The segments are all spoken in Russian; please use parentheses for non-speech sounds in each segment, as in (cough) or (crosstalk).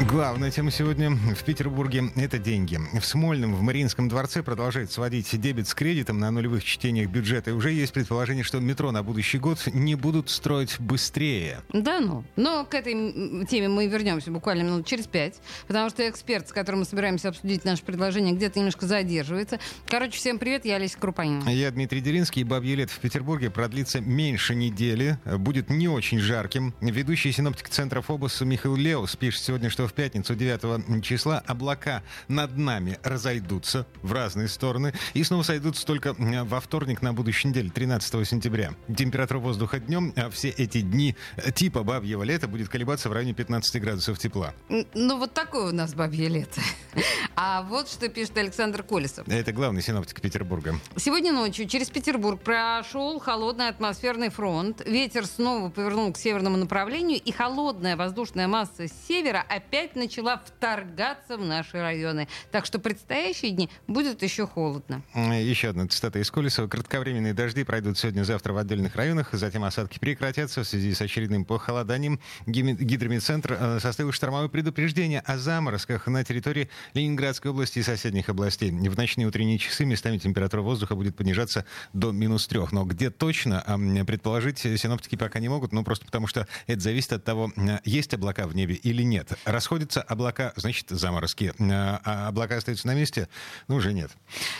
Главная тема сегодня в Петербурге – это деньги. В Смольном, в Мариинском дворце продолжают сводить дебет с кредитом на нулевых чтениях бюджета. И уже есть предположение, что метро на будущий год не будут строить быстрее. Да ну. Но к этой теме мы вернемся буквально минут через пять, потому что эксперт, с которым мы собираемся обсудить наше предложение, где-то немножко задерживается. Короче, всем привет, я Олеся Крупанина. Я Дмитрий Делинский, и бабье лето в Петербурге продлится меньше недели, будет не очень жарким. Ведущий синоптик центра Фобос Михаил Леус пишет сегодня, что в пятницу 9 числа облака над нами разойдутся в разные стороны и снова сойдутся только во вторник на будущей неделе, 13 сентября. Температура воздуха днем а все эти дни типа бабьего лета будет колебаться в районе 15 градусов тепла. Ну вот такое у нас бабье лето. (laughs) А вот что пишет Александр Колесов. Это главный синоптик Петербурга. Сегодня ночью через Петербург прошел холодный атмосферный фронт. Ветер снова повернул к северному направлению, и холодная воздушная масса с севера опять начала вторгаться в наши районы. Так что предстоящие дни будет еще холодно. Еще одна цитата из Колесова. Кратковременные дожди пройдут сегодня-завтра в отдельных районах, затем осадки прекратятся в связи с очередным похолоданием. Гидромедцентр э, составил штормовое предупреждение о заморозках на территории Ленинградской области и соседних областей. В ночные утренние часы местами температура воздуха будет понижаться до минус трех. Но где точно, предположить синоптики пока не могут, ну просто потому что это зависит от того, есть облака в небе или нет. Расходятся облака, значит, заморозки. А облака остаются на месте, ну уже нет.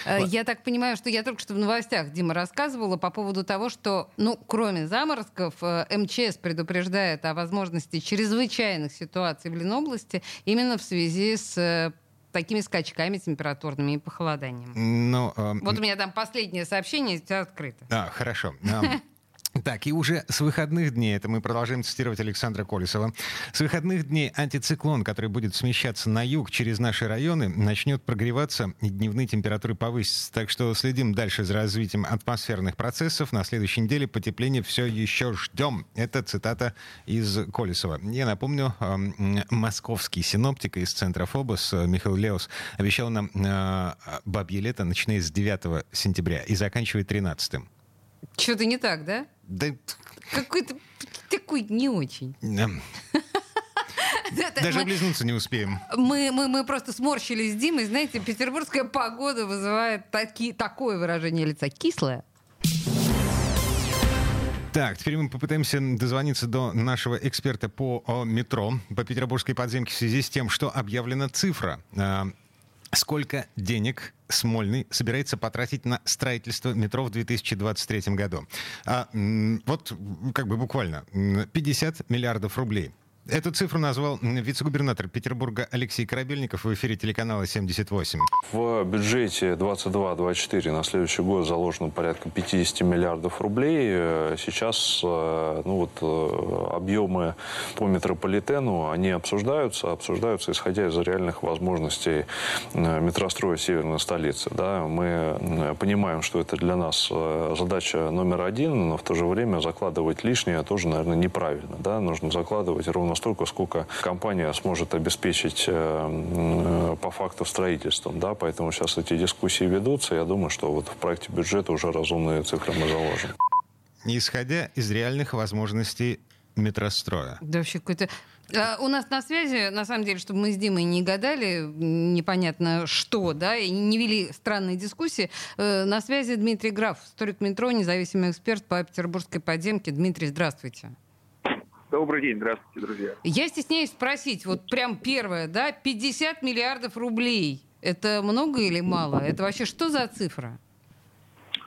Э, я так понимаю, что я только что в новостях, Дима, рассказывала по поводу того, что, ну, кроме заморозков, э, МЧС предупреждает о возможности чрезвычайных ситуаций в Ленобласти именно в связи с э, такими скачками температурными и похолоданием. Ну, э, вот у меня там последнее сообщение, у тебя открыто. А, хорошо. (laughs) Так, и уже с выходных дней, это мы продолжаем цитировать Александра Колесова, с выходных дней антициклон, который будет смещаться на юг через наши районы, начнет прогреваться, и дневные температуры повысятся. Так что следим дальше за развитием атмосферных процессов. На следующей неделе потепление все еще ждем. Это цитата из Колесова. Я напомню, московский синоптик из центра Фобос Михаил Леус обещал нам э, бабье лето, начиная с 9 сентября и заканчивая 13 Что-то не так, да? Да... Какой-то такой не очень. (laughs) Даже облизнуться не успеем. Мы, мы, мы просто сморщились с Димой. Знаете, петербургская погода вызывает таки, такое выражение лица. Кислое. Так, теперь мы попытаемся дозвониться до нашего эксперта по метро, по петербургской подземке в связи с тем, что объявлена цифра а, Сколько денег Смольный собирается потратить на строительство метро в 2023 году? А, вот как бы буквально 50 миллиардов рублей. Эту цифру назвал вице-губернатор Петербурга Алексей Корабельников в эфире телеканала 78. В бюджете 22-24 на следующий год заложено порядка 50 миллиардов рублей. Сейчас ну вот, э, объемы по метрополитену, они обсуждаются, обсуждаются исходя из реальных возможностей э, метростроя северной столицы. Да, мы понимаем, что это для нас э, задача номер один, но в то же время закладывать лишнее тоже, наверное, неправильно. Да? Нужно закладывать ровно настолько, сколько компания сможет обеспечить э, по факту строительством. Да? Поэтому сейчас эти дискуссии ведутся. Я думаю, что вот в проекте бюджета уже разумные цифры мы заложим. Исходя из реальных возможностей метростроя. Да вообще какой-то... А, у нас на связи, на самом деле, чтобы мы с Димой не гадали, непонятно что, да, и не вели странные дискуссии, э, на связи Дмитрий Граф, историк метро, независимый эксперт по петербургской подземке. Дмитрий, здравствуйте. Добрый день, здравствуйте, друзья. Я стесняюсь спросить, вот прям первое, да, 50 миллиардов рублей. Это много или мало? Это вообще что за цифра?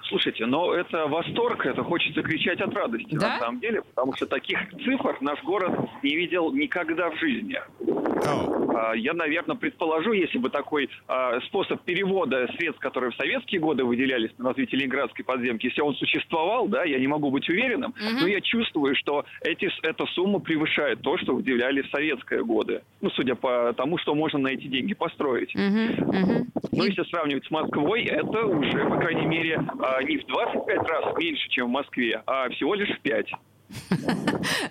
Слушайте, но это восторг, это хочется кричать от радости, да? на самом деле, потому что таких цифр наш город не видел никогда в жизни. Oh. Я, наверное, предположу, если бы такой а, способ перевода средств, которые в советские годы выделялись на развитие Ленинградской подземки, если он существовал, да, я не могу быть уверенным, uh-huh. но я чувствую, что эти, эта сумма превышает то, что выделяли в советские годы. Ну, судя по тому, что можно на эти деньги построить. Uh-huh. Uh-huh. Ну, если сравнивать с Москвой, это уже, по крайней мере, а, не в 25 раз меньше, чем в Москве, а всего лишь в 5.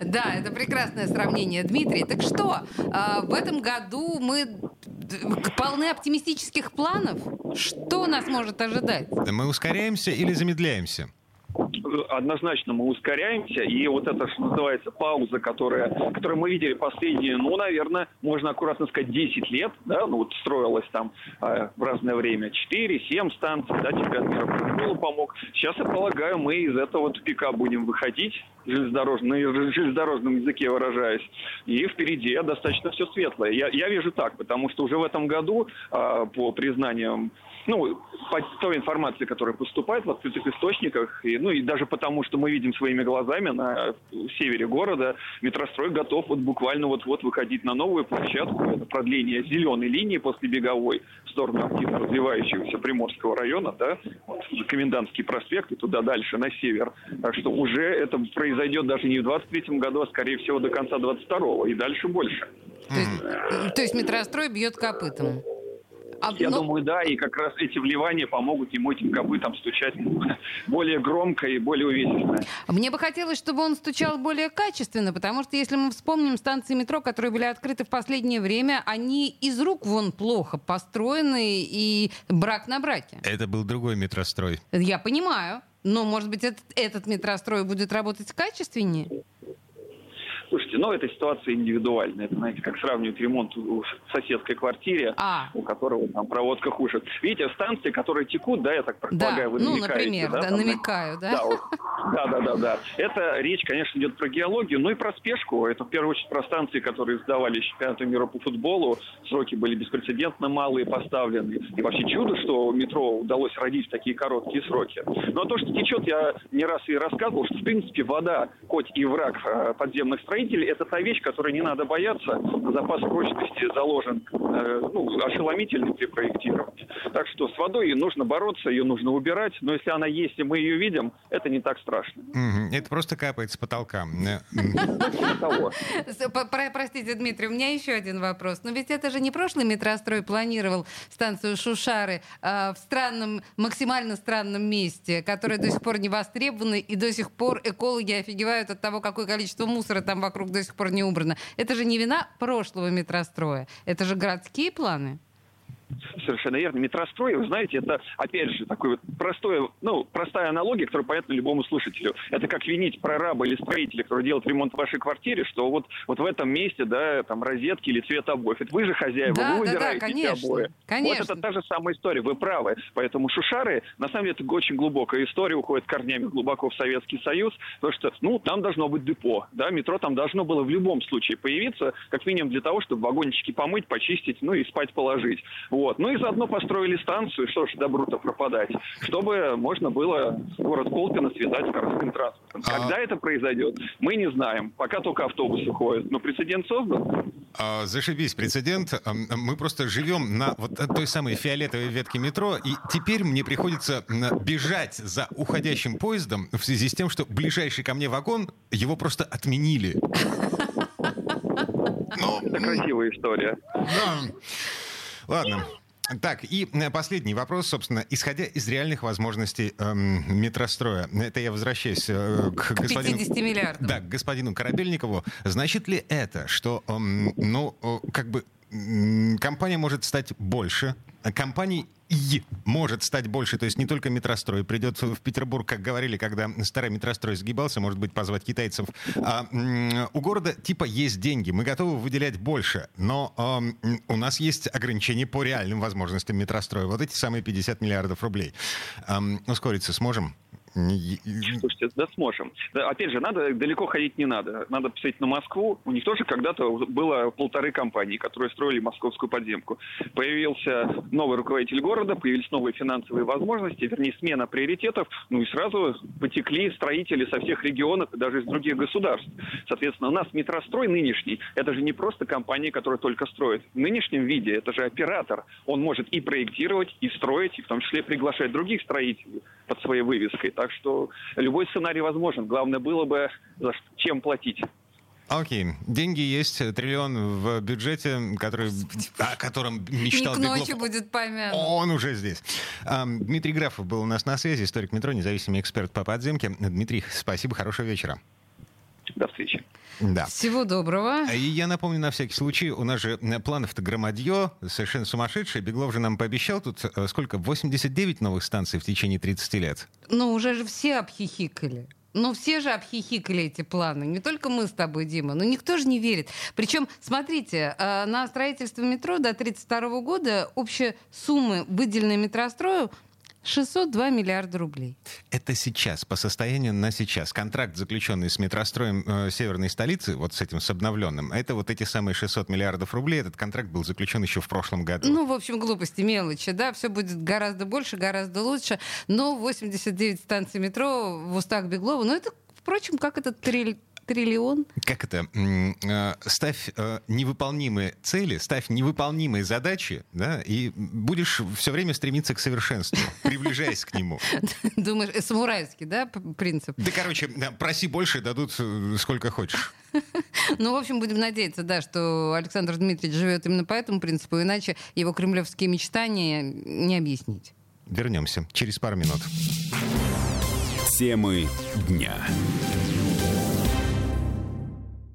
Да, это прекрасное сравнение, Дмитрий. Так что, а, в этом году мы полны оптимистических планов? Что нас может ожидать? Мы ускоряемся или замедляемся? Однозначно мы ускоряемся, и вот это, что называется, пауза, которая, которую мы видели последние, ну, наверное, можно аккуратно сказать, 10 лет, да, ну, вот строилась там э, в разное время 4-7 станций, да, чемпионат мира по футболу помог. Сейчас, я полагаю, мы из этого тупика будем выходить, железнодорожным, на железнодорожном языке выражаясь, и впереди достаточно все светлое. Я, я вижу так, потому что уже в этом году, э, по признаниям ну, по той информации, которая поступает в открытых источниках, и, ну и даже потому, что мы видим своими глазами на севере города, метрострой готов вот буквально вот-вот выходить на новую площадку. Это продление зеленой линии после беговой в сторону активно развивающегося Приморского района, да, вот, Комендантский проспект и туда дальше, на север. Так что уже это произойдет даже не в 23 году, а скорее всего до конца 22-го и дальше больше. То есть, то есть метрострой бьет копытом? А, Я но... думаю, да, и как раз эти вливания помогут ему этим копытом стучать (laughs) более громко и более увесисто. Мне бы хотелось, чтобы он стучал более качественно, потому что если мы вспомним станции метро, которые были открыты в последнее время, они из рук вон плохо построены и брак на браке. Это был другой метрострой. Я понимаю. Но, может быть, этот, этот метрострой будет работать качественнее? Слушайте, ну, эта ситуация индивидуальная. Это, знаете, как сравнивать ремонт в соседской квартире, а. у которого там проводка хуже. Видите, станции, которые текут, да, я так предполагаю, да. вы ну, например, да, да там, намекаю, да? Да, да, да, да. Это речь, конечно, идет про геологию, но и про спешку. Это, в первую очередь, про станции, которые сдавали чемпионату мира по футболу. Сроки были беспрецедентно малые поставлены. И вообще чудо, что метро удалось родить в такие короткие сроки. Но то, что течет, я не раз и рассказывал, что, в принципе, вода, хоть и враг э, подземных строитель – это та вещь, которой не надо бояться. Запас прочности заложен э, ну, ошеломительный при проектировании. Так что с водой нужно бороться, ее нужно убирать. Но если она есть, и мы ее видим, это не так страшно. Это просто капает с потолка. Простите, Дмитрий, у меня еще один вопрос. Но ведь это же не прошлый метрострой планировал станцию Шушары а в странном, максимально странном месте, которое до сих пор не востребовано, и до сих пор экологи офигевают от того, какое количество мусора там вокруг до сих пор не убрано. Это же не вина прошлого метростроя. Это же городские планы. Совершенно верно. Метрострой, вы знаете, это, опять же, такой вот простой, ну, простая аналогия, которая понятна любому слушателю. Это как винить прораба или строителя, который делает ремонт в вашей квартире, что вот, вот в этом месте, да, там, розетки или цвет обоев. Это вы же хозяева, да, вы выбираете да, да, конечно, обои. Конечно. Вот это та же самая история, вы правы. Поэтому Шушары, на самом деле, это очень глубокая история, уходит корнями глубоко в Советский Союз, потому что, ну, там должно быть депо, да, метро там должно было в любом случае появиться, как минимум для того, чтобы вагончики помыть, почистить, ну и спать положить. Вот. Ну и заодно построили станцию, что ж добру-то пропадать, чтобы можно было город Колпино связать с городским транспортом. А... Когда это произойдет, мы не знаем. Пока только автобусы ходят. Но прецедент создан. А, зашибись, прецедент. Мы просто живем на вот той самой фиолетовой ветке метро, и теперь мне приходится бежать за уходящим поездом в связи с тем, что ближайший ко мне вагон, его просто отменили. (laughs) Ну, Это красивая история. Ладно. Так, и э, последний вопрос, собственно, исходя из реальных возможностей эм, метростроя. Это я возвращаюсь э, к, к господину... 50 миллиардам. Да, к господину Корабельникову. Значит ли это, что, эм, ну, как бы компания может стать больше, компаний и может стать больше, то есть не только метрострой. Придет в Петербург, как говорили, когда старый метрострой сгибался, может быть, позвать китайцев. А, у города типа есть деньги, мы готовы выделять больше, но а, у нас есть ограничения по реальным возможностям метростроя. Вот эти самые 50 миллиардов рублей. А, ускориться сможем? Слушайте, да сможем. Да, опять же, надо далеко ходить не надо. Надо посмотреть на Москву. У них тоже когда-то было полторы компании, которые строили московскую подземку. Появился новый руководитель города, появились новые финансовые возможности, вернее, смена приоритетов. Ну и сразу потекли строители со всех регионов и даже из других государств. Соответственно, у нас метрострой нынешний, это же не просто компания, которая только строит. В нынешнем виде это же оператор. Он может и проектировать, и строить, и в том числе приглашать других строителей под своей вывеской. Так что любой сценарий возможен. Главное было бы за чем платить. Окей. Деньги есть, триллион в бюджете, который, о котором мечтал Не к ночи будет помянут. Он уже здесь. Дмитрий Графов был у нас на связи, историк метро, независимый эксперт по подземке. Дмитрий, спасибо, хорошего вечера. До встречи. Да. Всего доброго. И я напомню на всякий случай, у нас же планов-то громадье, совершенно сумасшедшее. Беглов же нам пообещал тут э, сколько? 89 новых станций в течение 30 лет. Ну, уже же все обхихикали. Ну, все же обхихикали эти планы. Не только мы с тобой, Дима. Но никто же не верит. Причем, смотрите, э, на строительство метро до 1932 года общая сумма, выделенная метрострою, 602 миллиарда рублей. Это сейчас, по состоянию на сейчас. Контракт, заключенный с метростроем э, северной столицы, вот с этим, с обновленным, это вот эти самые 600 миллиардов рублей. Этот контракт был заключен еще в прошлом году. Ну, в общем, глупости, мелочи, да, все будет гораздо больше, гораздо лучше. Но 89 станций метро в устах Беглова, ну, это, впрочем, как этот триль триллион. Как это? Э, ставь э, невыполнимые цели, ставь невыполнимые задачи, да, и будешь все время стремиться к совершенству, (laughs) приближаясь к нему. Думаешь, э, самурайский, да, принцип? Да, короче, проси больше, дадут сколько хочешь. (laughs) Ну, в общем, будем надеяться, да, что Александр Дмитриевич живет именно по этому принципу, иначе его кремлевские мечтания не объяснить. Вернемся через пару минут. Темы дня.